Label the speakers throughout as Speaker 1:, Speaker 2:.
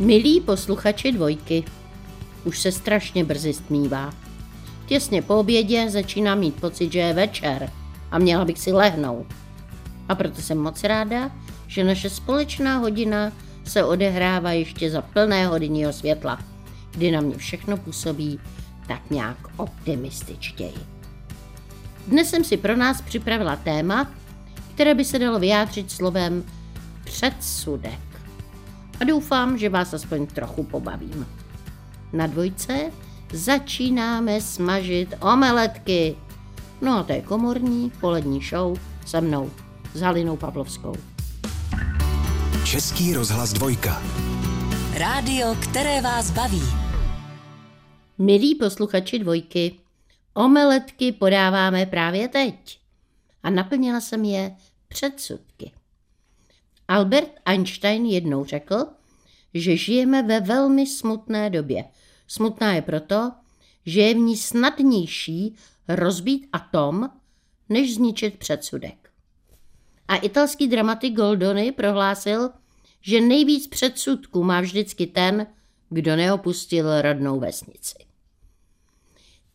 Speaker 1: Milí posluchači dvojky, už se strašně brzy stmívá. Těsně po obědě začínám mít pocit, že je večer a měla bych si lehnout. A proto jsem moc ráda, že naše společná hodina se odehrává ještě za plného denního světla, kdy na mě všechno působí tak nějak optimističtěji. Dnes jsem si pro nás připravila téma, které by se dalo vyjádřit slovem předsudek. A doufám, že vás aspoň trochu pobavím. Na dvojce začínáme smažit omeletky. No a to je komorní polední show se mnou, s Halinou Pavlovskou.
Speaker 2: Český rozhlas dvojka.
Speaker 3: Rádio, které vás baví.
Speaker 1: Milí posluchači dvojky, omeletky podáváme právě teď. A naplnila jsem je předsudky. Albert Einstein jednou řekl, že žijeme ve velmi smutné době. Smutná je proto, že je v ní snadnější rozbít atom, než zničit předsudek. A italský dramatik Goldoni prohlásil, že nejvíc předsudků má vždycky ten, kdo neopustil rodnou vesnici.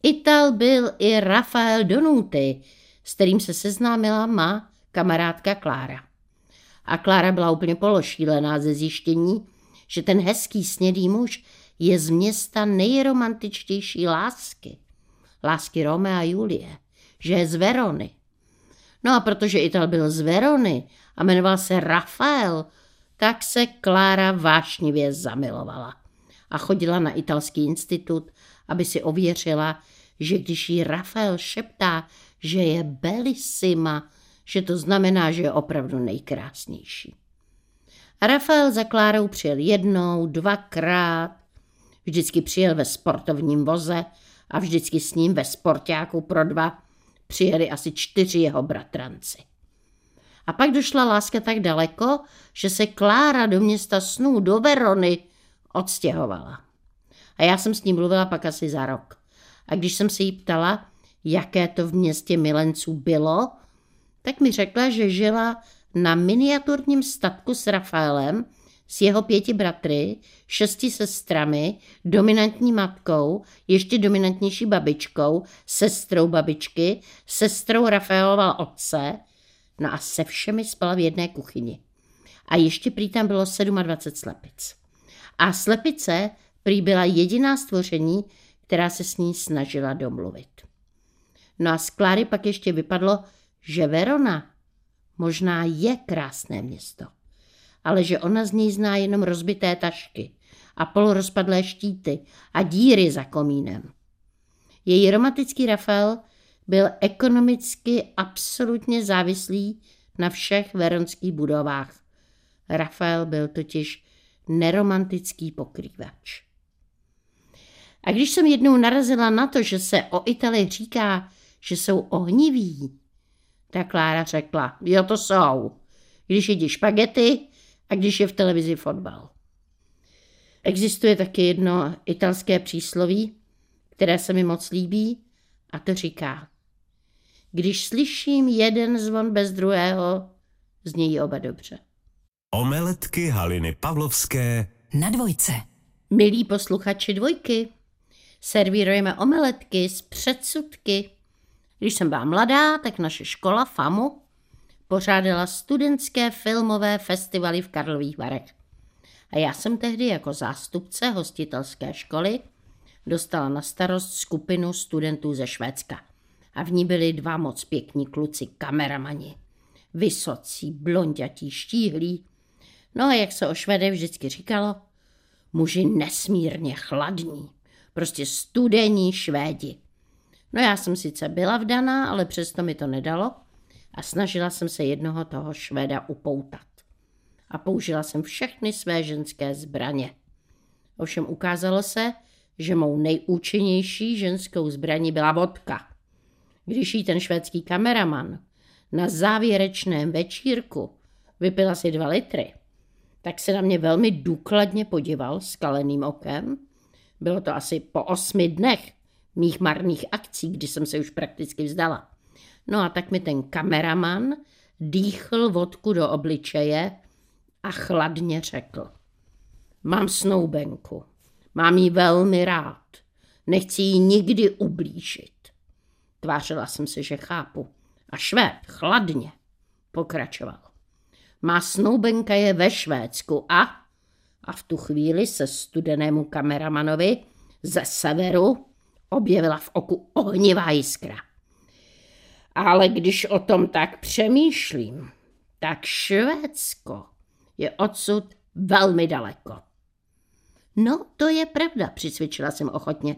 Speaker 1: Ital byl i Rafael Donuti, s kterým se seznámila má kamarádka Klára. A Klára byla úplně pološílená ze zjištění, že ten hezký snědý muž je z města nejromantičtější lásky. Lásky Romea a Julie, že je z Verony. No a protože Ital byl z Verony a jmenoval se Rafael, tak se Klára vášnivě zamilovala a chodila na italský institut, aby si ověřila, že když jí Rafael šeptá, že je bellissima, že to znamená, že je opravdu nejkrásnější. A Rafael za Klárou přijel jednou, dvakrát, vždycky přijel ve sportovním voze a vždycky s ním ve sportáku pro dva přijeli asi čtyři jeho bratranci. A pak došla láska tak daleko, že se Klára do města snů, do Verony, odstěhovala. A já jsem s ní mluvila pak asi za rok. A když jsem se jí ptala, jaké to v městě milenců bylo, tak mi řekla, že žila na miniaturním statku s Rafaelem, s jeho pěti bratry, šesti sestrami, dominantní matkou, ještě dominantnější babičkou, sestrou babičky, sestrou Rafaelova otce, no a se všemi spala v jedné kuchyni. A ještě prý tam bylo 27 slepic. A slepice prý byla jediná stvoření, která se s ní snažila domluvit. No a z Kláry pak ještě vypadlo, že Verona možná je krásné město, ale že ona z něj zná jenom rozbité tašky a polorozpadlé štíty a díry za komínem. Její romantický Rafael byl ekonomicky absolutně závislý na všech veronských budovách. Rafael byl totiž neromantický pokrývač. A když jsem jednou narazila na to, že se o Itali říká, že jsou ohniví, tak Klára řekla, jo to jsou, když jedí špagety a když je v televizi fotbal. Existuje taky jedno italské přísloví, které se mi moc líbí a to říká, když slyším jeden zvon bez druhého, znějí oba dobře.
Speaker 2: Omeletky Haliny Pavlovské
Speaker 3: Na dvojce.
Speaker 1: Milí posluchači dvojky, servírujeme omeletky z předsudky. Když jsem byla mladá, tak naše škola FAMu pořádala studentské filmové festivaly v Karlových Varech. A já jsem tehdy jako zástupce hostitelské školy dostala na starost skupinu studentů ze Švédska. A v ní byli dva moc pěkní kluci, kameramani. Vysocí, blondětí, štíhlí. No a jak se o Švedech vždycky říkalo, muži nesmírně chladní. Prostě studení Švédi. No já jsem sice byla vdaná, ale přesto mi to nedalo a snažila jsem se jednoho toho Švéda upoutat. A použila jsem všechny své ženské zbraně. Ovšem ukázalo se, že mou nejúčinnější ženskou zbraní byla vodka. Když jí ten švédský kameraman na závěrečném večírku vypil asi dva litry, tak se na mě velmi důkladně podíval s kaleným okem. Bylo to asi po osmi dnech mých marných akcí, kdy jsem se už prakticky vzdala. No a tak mi ten kameraman dýchl vodku do obličeje a chladně řekl. Mám snoubenku. Mám ji velmi rád. Nechci jí nikdy ublížit. Tvářila jsem se, že chápu. A Švéd chladně pokračoval. Má snoubenka je ve Švédsku a... A v tu chvíli se studenému kameramanovi ze severu objevila v oku ohnivá jiskra. Ale když o tom tak přemýšlím, tak Švédsko je odsud velmi daleko. No, to je pravda, přisvědčila jsem ochotně.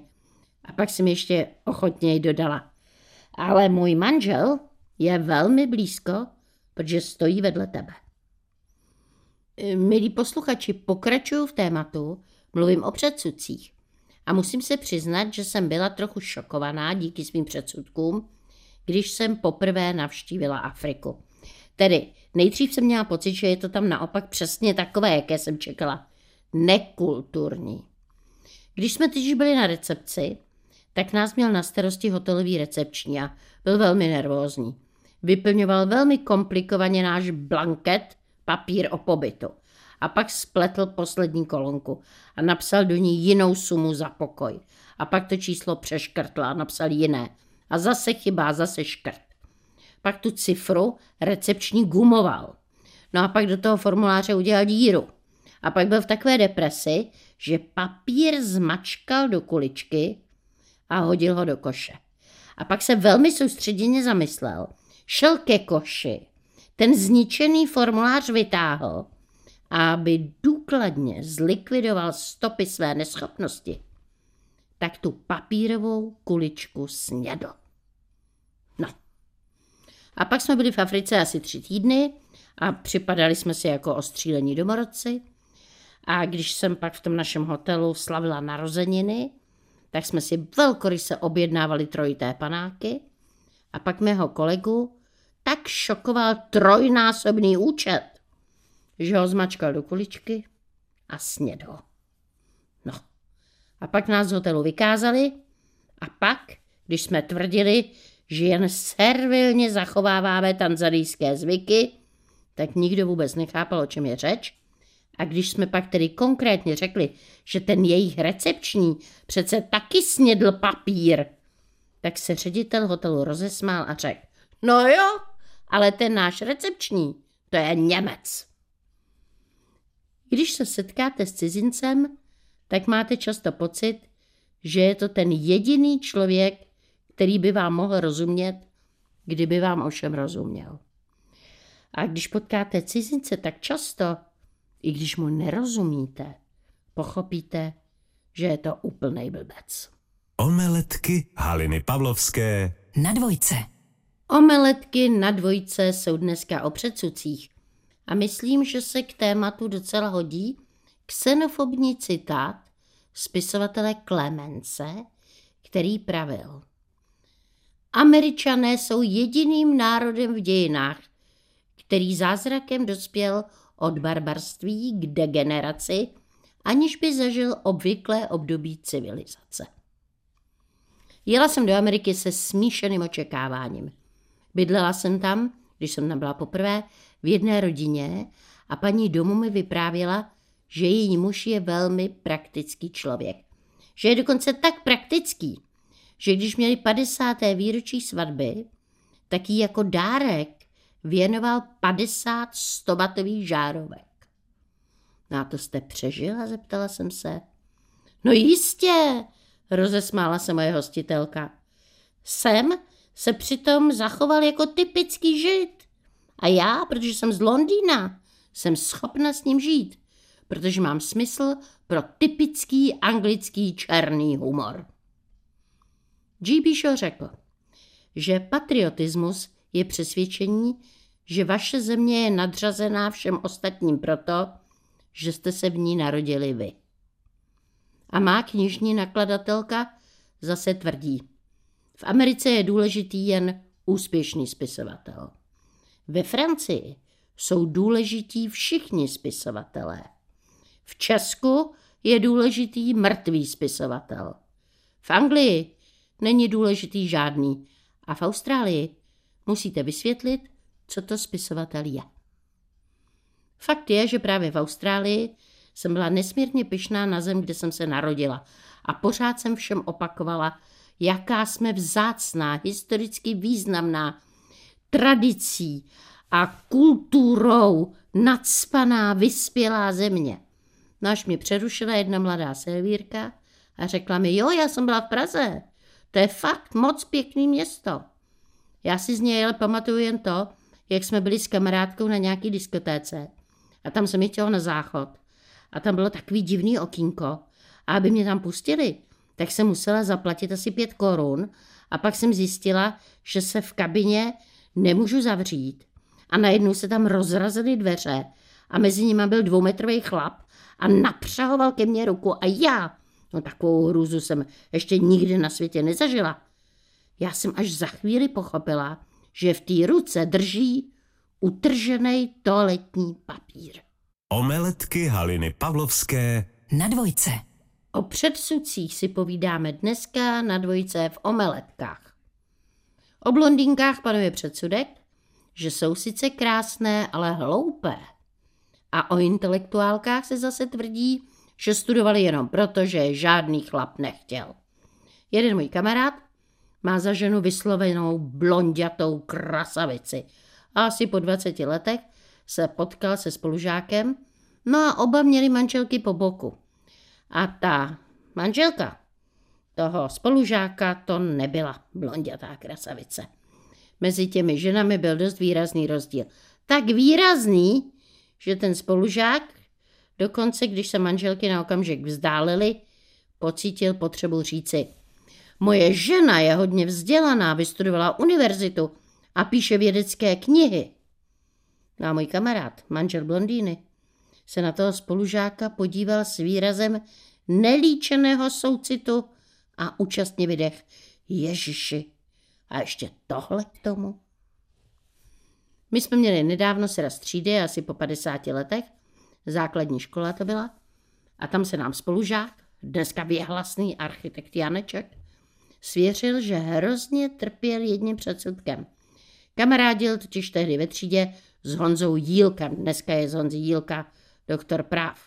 Speaker 1: A pak jsem ještě ochotněji dodala. Ale můj manžel je velmi blízko, protože stojí vedle tebe. Milí posluchači, pokračuju v tématu, mluvím o předsudcích. A musím se přiznat, že jsem byla trochu šokovaná díky svým předsudkům, když jsem poprvé navštívila Afriku. Tedy nejdřív jsem měla pocit, že je to tam naopak přesně takové, jaké jsem čekala. Nekulturní. Když jsme teď byli na recepci, tak nás měl na starosti hotelový recepční a byl velmi nervózní. Vyplňoval velmi komplikovaně náš blanket, papír o pobytu. A pak spletl poslední kolonku a napsal do ní jinou sumu za pokoj. A pak to číslo přeškrtl a napsal jiné. A zase chyba, zase škrt. Pak tu cifru recepční gumoval. No a pak do toho formuláře udělal díru. A pak byl v takové depresi, že papír zmačkal do kuličky a hodil ho do koše. A pak se velmi soustředěně zamyslel, šel ke koši, ten zničený formulář vytáhl, aby důkladně zlikvidoval stopy své neschopnosti, tak tu papírovou kuličku snědl. No. A pak jsme byli v Africe asi tři týdny a připadali jsme si jako ostřílení domorodci. A když jsem pak v tom našem hotelu slavila narozeniny, tak jsme si velkoryse objednávali trojité panáky a pak mého kolegu tak šokoval trojnásobný účet, že ho zmačkal do kuličky a snědl. No, a pak nás z hotelu vykázali a pak, když jsme tvrdili, že jen servilně zachováváme tanzanijské zvyky, tak nikdo vůbec nechápal, o čem je řeč. A když jsme pak tedy konkrétně řekli, že ten jejich recepční přece taky snědl papír, tak se ředitel hotelu rozesmál a řekl, no jo, ale ten náš recepční, to je Němec. Když se setkáte s cizincem, tak máte často pocit, že je to ten jediný člověk, který by vám mohl rozumět, kdyby vám ovšem rozuměl. A když potkáte cizince tak často, i když mu nerozumíte, pochopíte, že je to úplný blbec.
Speaker 2: Omeletky Haliny Pavlovské
Speaker 3: Na dvojce.
Speaker 1: Omeletky na dvojce jsou dneska o předsucích a myslím, že se k tématu docela hodí ksenofobní citát spisovatele Clemence, který pravil. Američané jsou jediným národem v dějinách, který zázrakem dospěl od barbarství k degeneraci, aniž by zažil obvyklé období civilizace. Jela jsem do Ameriky se smíšeným očekáváním. Bydlela jsem tam, když jsem tam byla poprvé, v jedné rodině a paní domu mi vyprávěla, že její muž je velmi praktický člověk. Že je dokonce tak praktický, že když měli 50. výročí svatby, tak jí jako dárek věnoval 50 stobatových žárovek. No a to jste přežila, zeptala jsem se. No jistě, rozesmála se moje hostitelka. Jsem se přitom zachoval jako typický žid. A já, protože jsem z Londýna, jsem schopna s ním žít, protože mám smysl pro typický anglický černý humor. G.B. Shaw řekl, že patriotismus je přesvědčení, že vaše země je nadřazená všem ostatním proto, že jste se v ní narodili vy. A má knižní nakladatelka zase tvrdí, v Americe je důležitý jen úspěšný spisovatel. Ve Francii jsou důležití všichni spisovatelé. V Česku je důležitý mrtvý spisovatel. V Anglii není důležitý žádný. A v Austrálii musíte vysvětlit, co to spisovatel je. Fakt je, že právě v Austrálii jsem byla nesmírně pyšná na zem, kde jsem se narodila a pořád jsem všem opakovala, jaká jsme vzácná, historicky významná, tradicí a kulturou nadspaná, vyspělá země. No až mě přerušila jedna mladá servírka a řekla mi, jo, já jsem byla v Praze. To je fakt moc pěkný město. Já si z něj ale pamatuju jen to, jak jsme byli s kamarádkou na nějaký diskotéce a tam se mi chtělo na záchod a tam bylo takový divný okýnko a aby mě tam pustili, tak jsem musela zaplatit asi pět korun a pak jsem zjistila, že se v kabině nemůžu zavřít a najednou se tam rozrazily dveře a mezi nimi byl dvoumetrový chlap a napřahoval ke mně ruku a já, no takovou hrůzu jsem ještě nikdy na světě nezažila. Já jsem až za chvíli pochopila, že v té ruce drží utržený toaletní papír.
Speaker 2: Omeletky Haliny Pavlovské
Speaker 3: Na dvojce.
Speaker 1: O předsudcích si povídáme dneska na dvojce v omeletkách. O blondýnkách panuje předsudek, že jsou sice krásné, ale hloupé. A o intelektuálkách se zase tvrdí, že studovali jenom proto, že žádný chlap nechtěl. Jeden můj kamarád má za ženu vyslovenou blondětou krasavici a asi po 20 letech se potkal se spolužákem, no a oba měli manželky po boku. A ta manželka toho spolužáka to nebyla blondětá krasavice. Mezi těmi ženami byl dost výrazný rozdíl. Tak výrazný, že ten spolužák, dokonce když se manželky na okamžik vzdálili, pocítil potřebu říci Moje žena je hodně vzdělaná, vystudovala univerzitu a píše vědecké knihy. No a můj kamarád, manžel blondýny, se na toho spolužáka podíval s výrazem nelíčeného soucitu a účastně vydech. Ježiši, a ještě tohle k tomu? My jsme měli nedávno se třídy, asi po 50 letech, základní škola to byla, a tam se nám spolužák, dneska věhlasný architekt Janeček, svěřil, že hrozně trpěl jedním předsudkem. Kamarádil totiž tehdy ve třídě s Honzou Jílkem, dneska je z Honzy Jílka doktor práv.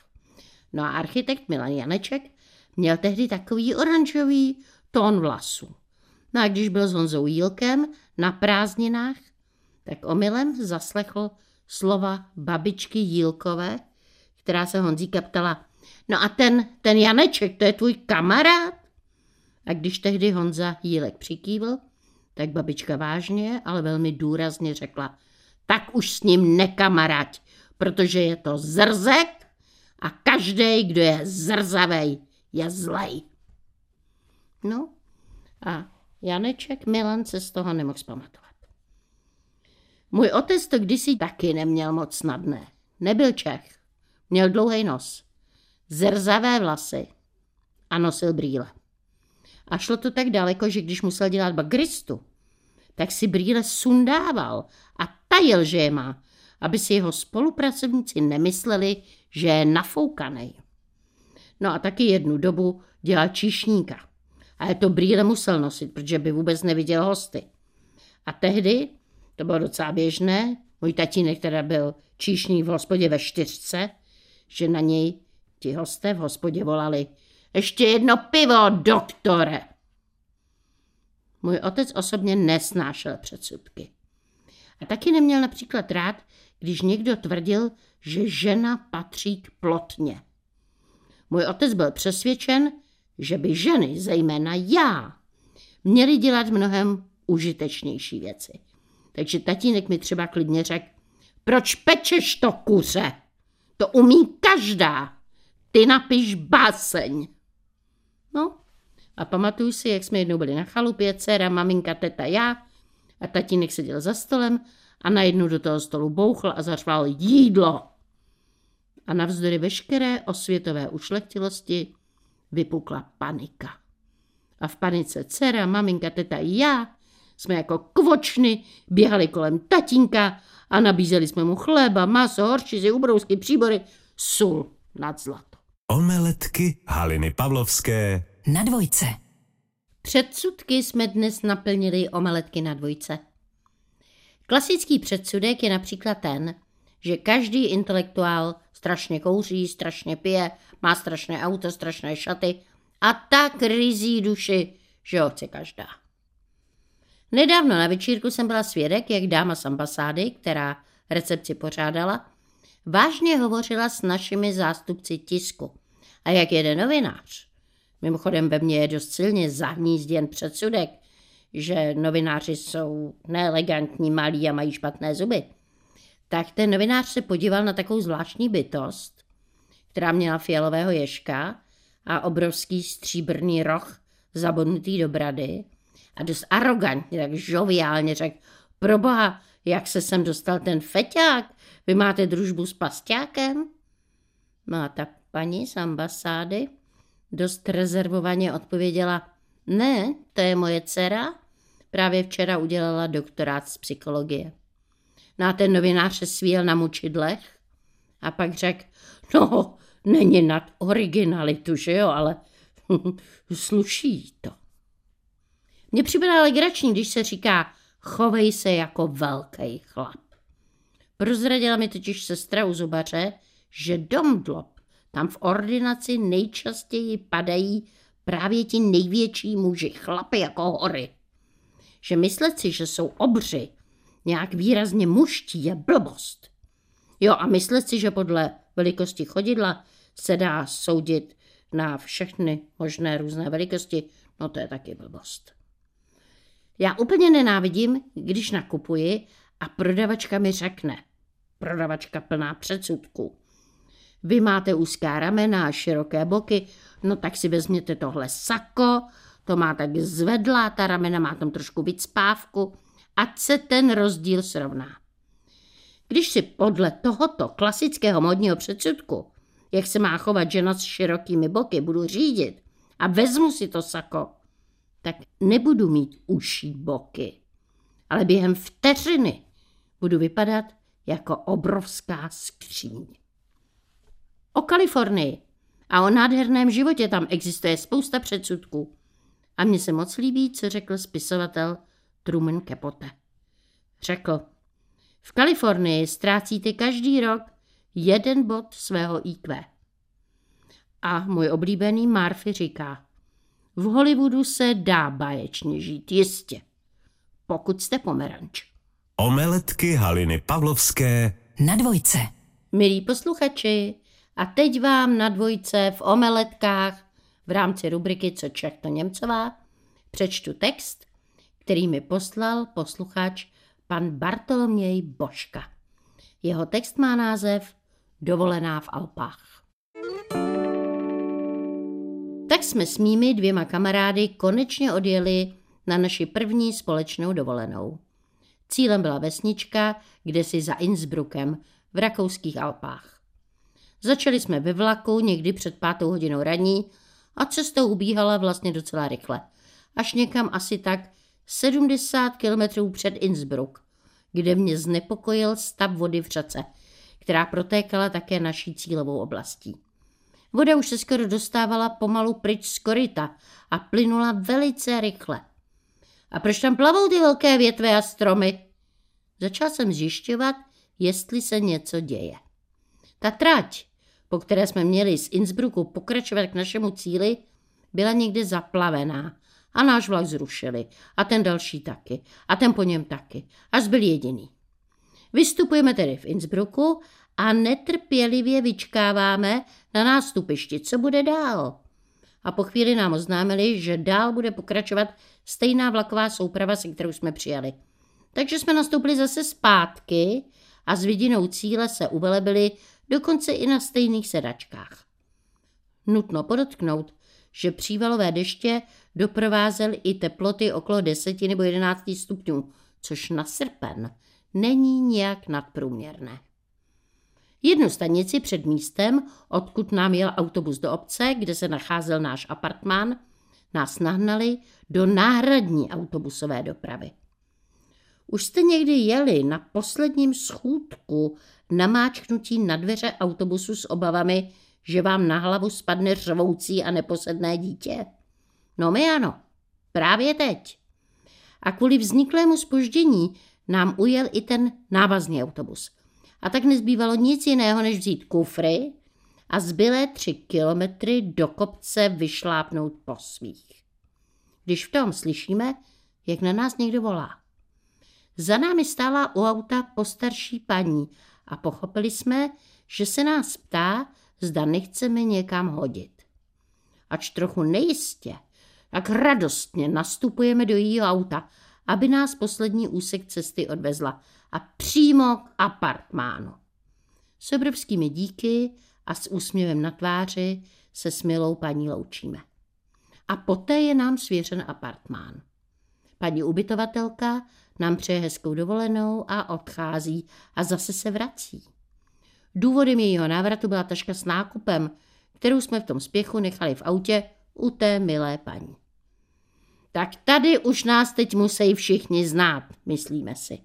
Speaker 1: No a architekt Milan Janeček měl tehdy takový oranžový tón vlasu. No a když byl s Honzou Jílkem na prázdninách, tak omylem zaslechl slova babičky Jílkové, která se Honzíka ptala, no a ten, ten Janeček, to je tvůj kamarád? A když tehdy Honza Jílek přikývl, tak babička vážně, ale velmi důrazně řekla, tak už s ním nekamaráť, protože je to zrzek a každý, kdo je zrzavej, je zlej. No a Janeček Milan se z toho nemohl zpamatovat. Můj otec to kdysi taky neměl moc snadné. Nebyl Čech. Měl dlouhý nos, zrzavé vlasy a nosil brýle. A šlo to tak daleko, že když musel dělat bagristu, tak si brýle sundával a tajil, že je má, aby si jeho spolupracovníci nemysleli, že je nafoukaný. No a taky jednu dobu dělal číšníka. A je to brýle musel nosit, protože by vůbec neviděl hosty. A tehdy, to bylo docela běžné, můj tatínek teda byl číšník v hospodě ve čtyřce, že na něj ti hosté v hospodě volali ještě jedno pivo, doktore. Můj otec osobně nesnášel předsudky. A taky neměl například rád, když někdo tvrdil, že žena patří k plotně. Můj otec byl přesvědčen, že by ženy, zejména já, měly dělat mnohem užitečnější věci. Takže tatínek mi třeba klidně řekl, proč pečeš to kuře? To umí každá. Ty napiš báseň. No, a pamatuju si, jak jsme jednou byli na chalupě, dcera, maminka, teta, já a tatínek seděl za stolem a najednou do toho stolu bouchl a zařval jídlo. A navzdory veškeré osvětové ušlechtilosti vypukla panika. A v panice dcera, maminka, teta i já jsme jako kvočny běhali kolem tatínka a nabízeli jsme mu chleba, maso, horčizy, ubrousky, příbory, sůl nad zlato.
Speaker 2: Omeletky Haliny Pavlovské
Speaker 3: Na dvojce.
Speaker 1: Předsudky jsme dnes naplnili omeletky na dvojce. Klasický předsudek je například ten, že každý intelektuál strašně kouří, strašně pije, má strašné auto, strašné šaty a tak rizí duši, že ho chce každá. Nedávno na večírku jsem byla svědek, jak dáma z ambasády, která recepci pořádala, vážně hovořila s našimi zástupci tisku. A jak jeden novinář, mimochodem ve mně je dost silně zahnízděn předsudek, že novináři jsou neelegantní, malí a mají špatné zuby, tak ten novinář se podíval na takovou zvláštní bytost, která měla fialového ješka a obrovský stříbrný roh zabodnutý do brady a dost arrogantně, tak žoviálně řekl, proboha, jak se sem dostal ten feťák? Vy máte družbu s pasťákem? No a ta paní z ambasády dost rezervovaně odpověděla, ne, to je moje dcera, právě včera udělala doktorát z psychologie. No ten novinář se svíjel na mučidlech a pak řekl, no, není nad originalitu, že jo, ale sluší to. Mně připadá legrační, když se říká, chovej se jako velký chlap. Prozradila mi totiž sestra u zubaře, že domdlob tam v ordinaci nejčastěji padají právě ti největší muži, chlapy jako hory. Že myslet si, že jsou obři, nějak výrazně muští je blbost. Jo a myslet si, že podle velikosti chodidla se dá soudit na všechny možné různé velikosti, no to je taky blbost. Já úplně nenávidím, když nakupuji a prodavačka mi řekne, prodavačka plná předsudků. Vy máte úzká ramena a široké boky, no tak si vezměte tohle sako, to má tak zvedlá, ta ramena má tam trošku víc spávku, ať se ten rozdíl srovná. Když si podle tohoto klasického modního předsudku, jak se má chovat žena s širokými boky, budu řídit a vezmu si to sako, tak nebudu mít uší boky, ale během vteřiny budu vypadat jako obrovská skříň. O Kalifornii a o nádherném životě tam existuje spousta předsudků. A mně se moc líbí, co řekl spisovatel Truman Capote. Řekl, v Kalifornii ztrácíte každý rok jeden bod svého IQ. A můj oblíbený Murphy říká, v Hollywoodu se dá báječně žít, jistě, pokud jste pomeranč.
Speaker 2: Omeletky Haliny Pavlovské
Speaker 3: Na dvojce.
Speaker 1: Milí posluchači, a teď vám na dvojce v omeletkách v rámci rubriky Co Čech to Němcová přečtu text, který mi poslal posluchač pan Bartoloměj Boška. Jeho text má název Dovolená v Alpách. Tak jsme s mými dvěma kamarády konečně odjeli na naši první společnou dovolenou. Cílem byla vesnička, kde si za Innsbruckem v rakouských Alpách. Začali jsme ve vlaku někdy před pátou hodinou raní a cestou ubíhala vlastně docela rychle. Až někam asi tak 70 kilometrů před Innsbruck, kde mě znepokojil stav vody v řece, která protékala také naší cílovou oblastí. Voda už se skoro dostávala pomalu pryč z koryta a plynula velice rychle. A proč tam plavou ty velké větve a stromy? Začal jsem zjišťovat, jestli se něco děje. Ta trať, po které jsme měli z Innsbrucku pokračovat k našemu cíli, byla někde zaplavená a náš vlak zrušili a ten další taky a ten po něm taky, až byl jediný. Vystupujeme tedy v Innsbrucku a netrpělivě vyčkáváme na nástupišti, co bude dál. A po chvíli nám oznámili, že dál bude pokračovat stejná vlaková souprava, se kterou jsme přijeli. Takže jsme nastoupili zase zpátky a s vidinou cíle se uvelebili dokonce i na stejných sedačkách. Nutno podotknout, že přívalové deště doprovázely i teploty okolo 10 nebo 11 stupňů, což na srpen není nijak nadprůměrné. Jednu stanici před místem, odkud nám jel autobus do obce, kde se nacházel náš apartmán, nás nahnali do náhradní autobusové dopravy. Už jste někdy jeli na posledním schůdku namáčknutí na dveře autobusu s obavami, že vám na hlavu spadne řvoucí a neposedné dítě? No my ano, právě teď. A kvůli vzniklému spoždění nám ujel i ten návazný autobus. A tak nezbývalo nic jiného, než vzít kufry a zbylé tři kilometry do kopce vyšlápnout po svých. Když v tom slyšíme, jak na nás někdo volá. Za námi stála u auta postarší paní a pochopili jsme, že se nás ptá, zda nechceme někam hodit. Ač trochu nejistě, tak radostně nastupujeme do jejího auta, aby nás poslední úsek cesty odvezla a přímo k apartmánu. S obrovskými díky a s úsměvem na tváři se s milou paní loučíme. A poté je nám svěřen apartmán. Paní ubytovatelka nám přeje hezkou dovolenou a odchází a zase se vrací. Důvodem jejího návratu byla taška s nákupem, kterou jsme v tom spěchu nechali v autě u té milé paní. Tak tady už nás teď musí všichni znát, myslíme si.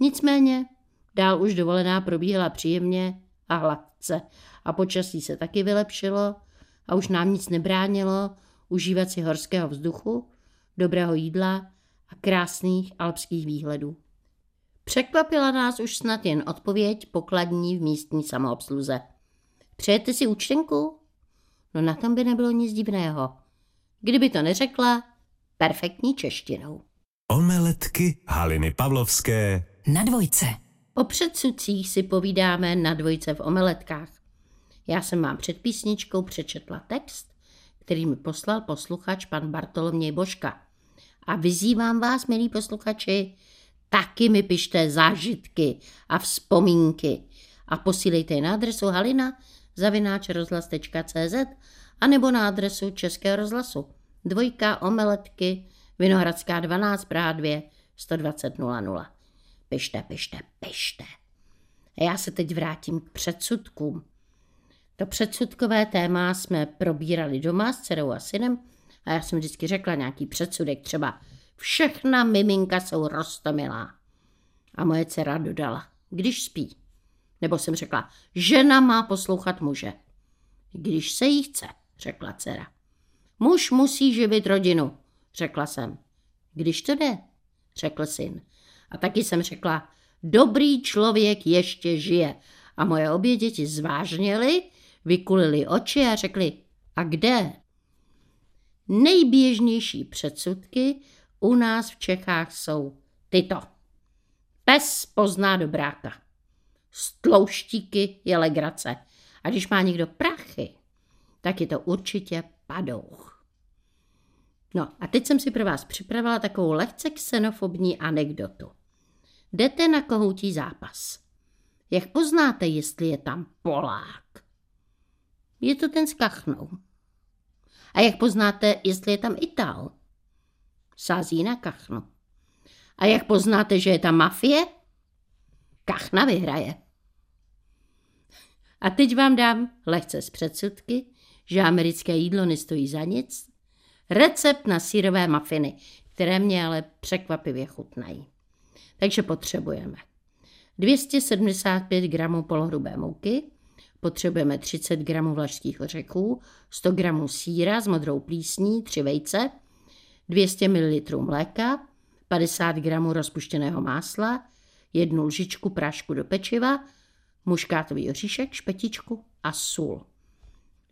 Speaker 1: Nicméně, dál už dovolená probíhala příjemně a hladce a počasí se taky vylepšilo a už nám nic nebránilo užívat si horského vzduchu, dobrého jídla a krásných alpských výhledů. Překvapila nás už snad jen odpověď pokladní v místní samoobsluze. Přejete si účtenku? No na tom by nebylo nic divného. Kdyby to neřekla, perfektní češtinou.
Speaker 2: Omeletky Haliny Pavlovské
Speaker 3: Na dvojce.
Speaker 1: O předsudcích si povídáme na dvojce v omeletkách. Já jsem vám před písničkou přečetla text, který mi poslal posluchač pan Bartoloměj Božka. A vyzývám vás, milí posluchači, taky mi pište zážitky a vzpomínky a posílejte je na adresu halina zavináč rozhlas.cz a nebo na adresu Českého rozhlasu. Dvojka omeletky Vinohradská 12 Praha 2 120 00. Pište, pište, pište. A já se teď vrátím k předsudkům. To předsudkové téma jsme probírali doma s dcerou a synem a já jsem vždycky řekla nějaký předsudek, třeba všechna miminka jsou rostomilá. A moje dcera dodala, když spí. Nebo jsem řekla, žena má poslouchat muže. Když se jí chce, řekla dcera. Muž musí živit rodinu, řekla jsem. Když to jde, řekl syn. A taky jsem řekla, dobrý člověk ještě žije. A moje obě děti zvážněly, vykulili oči a řekli, a kde? Nejběžnější předsudky u nás v Čechách jsou tyto. Pes pozná dobráka. Z tlouštíky je legrace. A když má někdo prachy, tak je to určitě padouch. No a teď jsem si pro vás připravila takovou lehce xenofobní anekdotu. Jdete na kohoutí zápas. Jak poznáte, jestli je tam Polák? Je to ten s kachnou. A jak poznáte, jestli je tam Ital? Sází na kachnu. A jak poznáte, že je tam mafie? Kachna vyhraje. A teď vám dám lehce z předsudky, že americké jídlo nestojí za nic. Recept na sírové mafiny, které mě ale překvapivě chutnají. Takže potřebujeme 275 gramů polohrubé mouky, potřebujeme 30 gramů vlašských ořechů, 100 gramů síra s modrou plísní, 3 vejce, 200 ml mléka, 50 gramů rozpuštěného másla, jednu lžičku prášku do pečiva, muškátový oříšek, špetičku a sůl.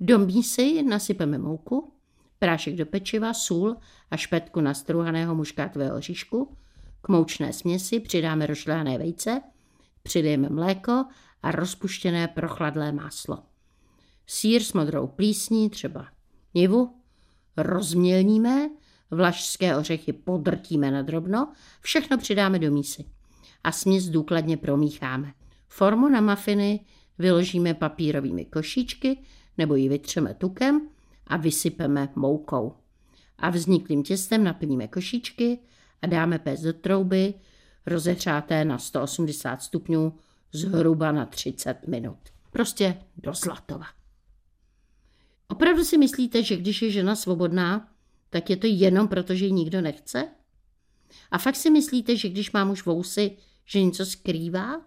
Speaker 1: Do mísy nasypeme mouku, prášek do pečiva, sůl a špetku nastruhaného muškátového oříšku. K moučné směsi přidáme rošlehané vejce, přidejme mléko a rozpuštěné prochladlé máslo. Sýr s modrou plísní, třeba nivu, rozmělníme, vlašské ořechy podrtíme na drobno, všechno přidáme do mísy a směs důkladně promícháme. Formu na mafiny vyložíme papírovými košíčky nebo ji vytřeme tukem a vysypeme moukou. A vzniklým těstem naplníme košíčky a dáme péct do trouby, rozehřáté na 180 stupňů zhruba na 30 minut. Prostě do zlatova. Opravdu si myslíte, že když je žena svobodná, tak je to jenom proto, že ji nikdo nechce? A fakt si myslíte, že když má muž vousy, že něco skrývá?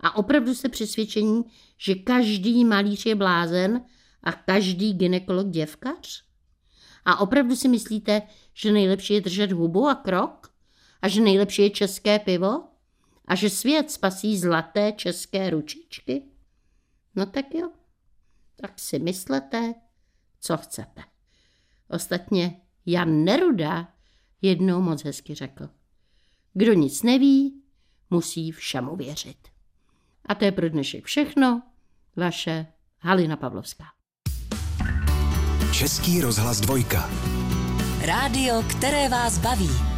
Speaker 1: A opravdu se přesvědčení, že každý malíř je blázen a každý ginekolog děvkař? A opravdu si myslíte, že nejlepší je držet hubu a krok? A že nejlepší je české pivo? A že svět spasí zlaté české ručičky? No tak jo, tak si myslete, co chcete. Ostatně Jan Neruda jednou moc hezky řekl. Kdo nic neví, musí všemu věřit. A to je pro dnešek všechno. Vaše Halina Pavlovská.
Speaker 2: Český rozhlas dvojka.
Speaker 3: Rádio, které vás baví.